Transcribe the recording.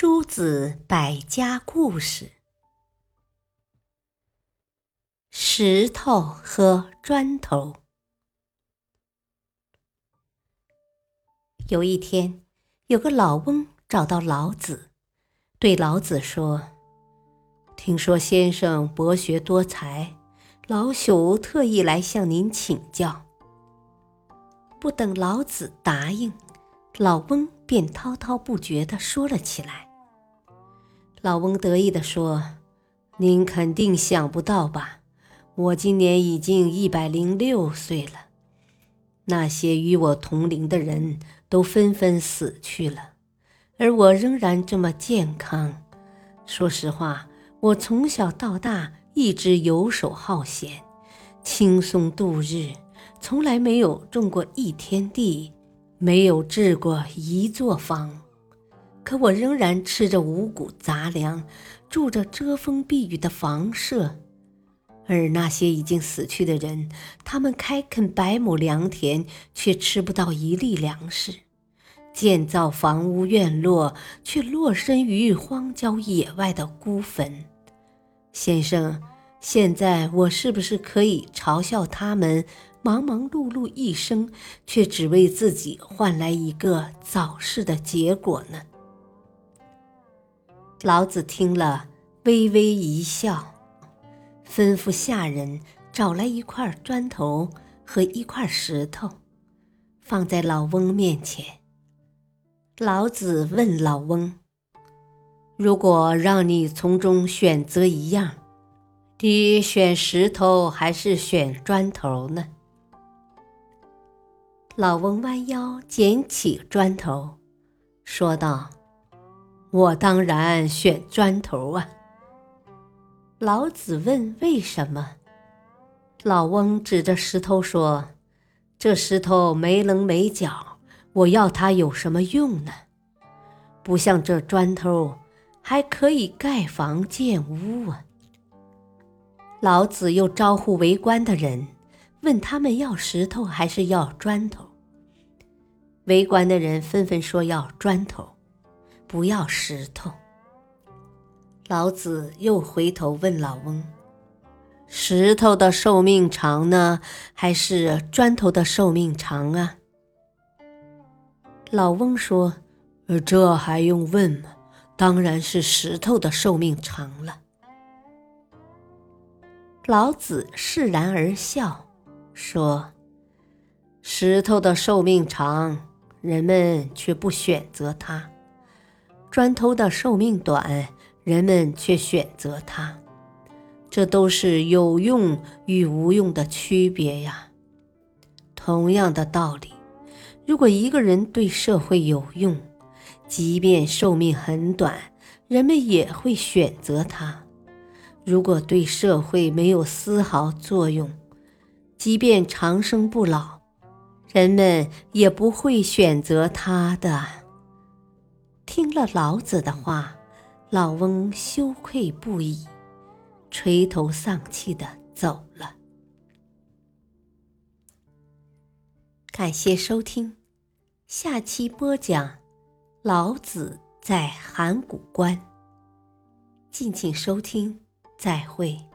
诸子百家故事：石头和砖头。有一天，有个老翁找到老子，对老子说：“听说先生博学多才，老朽特意来向您请教。”不等老子答应，老翁便滔滔不绝地说了起来。老翁得意地说：“您肯定想不到吧？我今年已经一百零六岁了。那些与我同龄的人都纷纷死去了，而我仍然这么健康。说实话，我从小到大一直游手好闲，轻松度日，从来没有种过一天地，没有置过一座房。”可我仍然吃着五谷杂粮，住着遮风避雨的房舍，而那些已经死去的人，他们开垦百亩良田，却吃不到一粒粮食；建造房屋院落，却落身于荒郊野外的孤坟。先生，现在我是不是可以嘲笑他们忙忙碌碌一生，却只为自己换来一个早逝的结果呢？老子听了，微微一笑，吩咐下人找来一块砖头和一块石头，放在老翁面前。老子问老翁：“如果让你从中选择一样，你选石头还是选砖头呢？”老翁弯腰捡起砖头，说道。我当然选砖头啊！老子问：“为什么？”老翁指着石头说：“这石头没棱没角，我要它有什么用呢？不像这砖头，还可以盖房建屋啊！”老子又招呼围观的人，问他们要石头还是要砖头。围观的人纷纷说要砖头。不要石头。老子又回头问老翁：“石头的寿命长呢，还是砖头的寿命长啊？”老翁说：“这还用问吗？当然是石头的寿命长了。”老子释然而笑，说：“石头的寿命长，人们却不选择它。”砖头的寿命短，人们却选择它，这都是有用与无用的区别呀。同样的道理，如果一个人对社会有用，即便寿命很短，人们也会选择他；如果对社会没有丝毫作用，即便长生不老，人们也不会选择他的。听了老子的话，老翁羞愧不已，垂头丧气的走了。感谢收听，下期播讲老子在函谷关。敬请收听，再会。